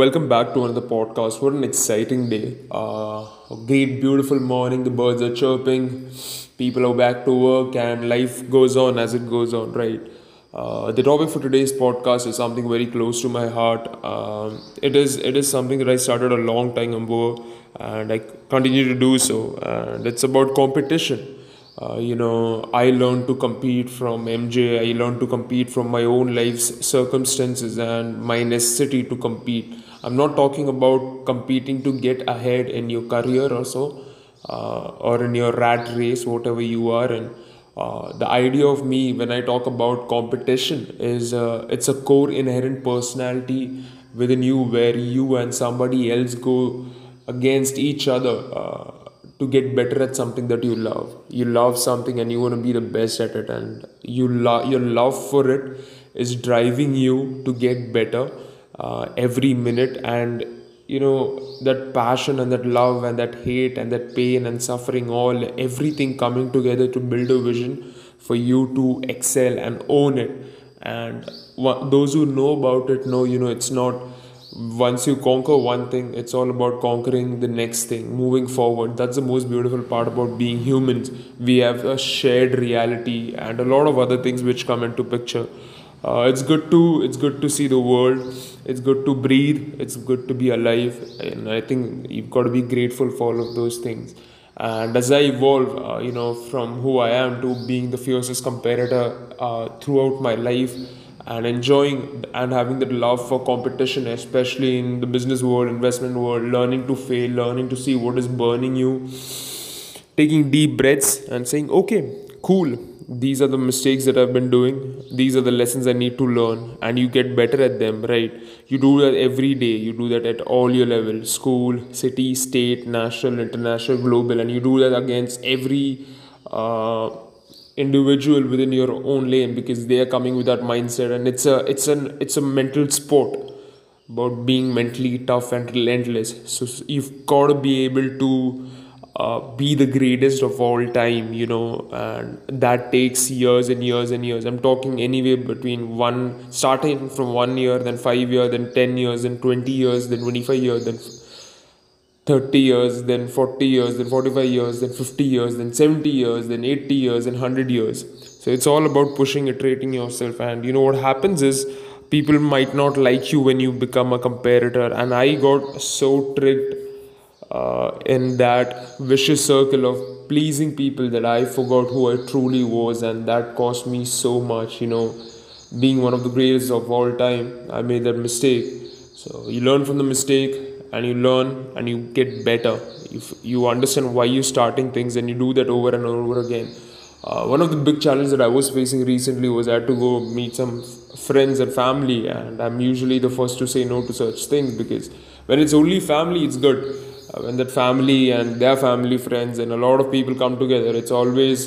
Welcome back to another podcast. What an exciting day. Uh, a great, beautiful morning. The birds are chirping. People are back to work, and life goes on as it goes on, right? Uh, the topic for today's podcast is something very close to my heart. Um, it is it is something that I started a long time ago, and I continue to do so. And it's about competition. Uh, you know, I learned to compete from MJ. I learned to compete from my own life's circumstances and my necessity to compete. I'm not talking about competing to get ahead in your career or so, uh, or in your rat race, whatever you are in. Uh, the idea of me when I talk about competition is uh, it's a core inherent personality within you where you and somebody else go against each other uh, to get better at something that you love. You love something and you want to be the best at it, and you love your love for it is driving you to get better uh, every minute. And you know that passion and that love and that hate and that pain and suffering, all everything coming together to build a vision for you to excel and own it. And those who know about it know, you know, it's not once you conquer one thing it's all about conquering the next thing moving forward. That's the most beautiful part about being humans. We have a shared reality and a lot of other things which come into picture. Uh, it's good to it's good to see the world. It's good to breathe. It's good to be alive. And i think you've got to be grateful for all of those things. And as i evolve uh, you know from who i am to being the fiercest competitor uh, throughout my life and enjoying and having that love for competition, especially in the business world, investment world, learning to fail, learning to see what is burning you, taking deep breaths and saying, okay, cool, these are the mistakes that I've been doing, these are the lessons I need to learn, and you get better at them, right? You do that every day, you do that at all your levels school, city, state, national, international, global, and you do that against every. Uh, individual within your own lane because they are coming with that mindset and it's a it's an it's a mental sport about being mentally tough and relentless. So you've got to be able to uh, be the greatest of all time you know and that takes years and years and years. I'm talking anywhere between one starting from one year then five years then 10 years then 20 years then 25 years then 30 years, then 40 years, then 45 years, then 50 years, then 70 years, then 80 years, and 100 years. So it's all about pushing, iterating yourself. And you know what happens is people might not like you when you become a competitor. And I got so tricked uh, in that vicious circle of pleasing people that I forgot who I truly was. And that cost me so much, you know. Being one of the greatest of all time, I made that mistake. So you learn from the mistake and you learn and you get better. If you understand why you're starting things and you do that over and over again. Uh, one of the big challenges that i was facing recently was i had to go meet some friends and family and i'm usually the first to say no to such things because when it's only family it's good. Uh, when that family and their family friends and a lot of people come together it's always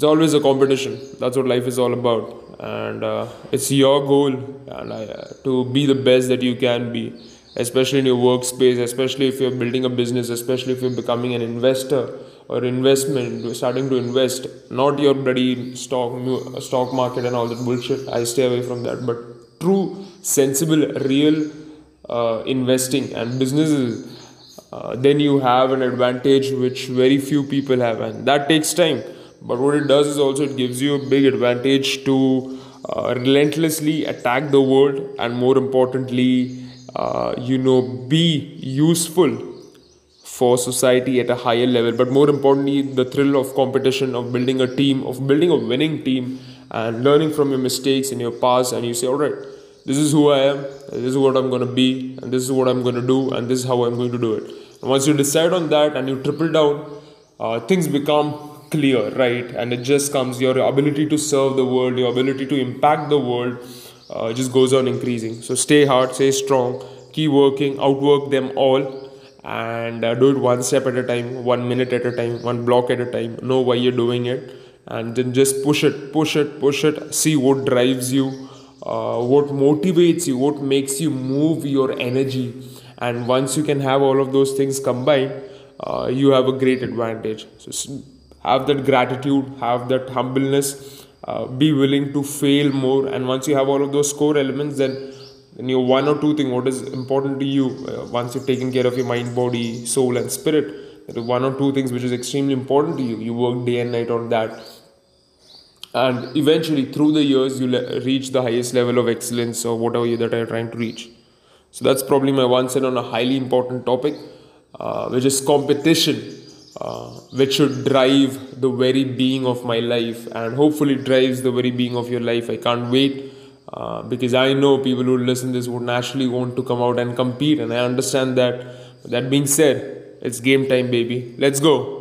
it's always a competition. That's what life is all about. And uh, it's your goal and I, uh, to be the best that you can be especially in your workspace, especially if you're building a business, especially if you're becoming an investor or investment, starting to invest, not your bloody stock stock market and all that bullshit. I stay away from that. But true, sensible, real uh, investing and businesses, uh, then you have an advantage which very few people have, and that takes time. But what it does is also it gives you a big advantage to uh, relentlessly attack the world, and more importantly uh, you know be useful for society at a higher level. But more importantly the thrill of competition of building a team of building a winning team and learning from your mistakes in your past and you say all right this is who i am this is what i'm going to be and this is what i'm going to do and this is how i'm going to do it. And once you decide on that and you triple down uh, things become clear right? And it just comes your ability to serve the world your ability to impact the world uh, just goes on increasing. So stay hard, stay strong, keep working, outwork them all, and uh, do it one step at a time, one minute at a time, one block at a time. Know why you're doing it, and then just push it, push it, push it. See what drives you, uh, what motivates you, what makes you move your energy, and once you can have all of those things combined, uh, you have a great advantage. So have that gratitude, have that humbleness uh, be willing to fail more. And once you have all of those core elements then in your one or two thing what is important to you uh, once you've taken care of your mind body soul and spirit one or two things which is extremely important to you. You work day and night on that. And eventually through the years you'll reach the highest level of excellence or whatever you that are trying to reach. So that's probably my one set on a highly important topic uh, which is competition uh, which should drive the very being of my life and hopefully drives the very being of your life. I can't wait uh, because i know people who listen this would naturally want to come out and compete and i understand that. That being said it's game time baby. Let's go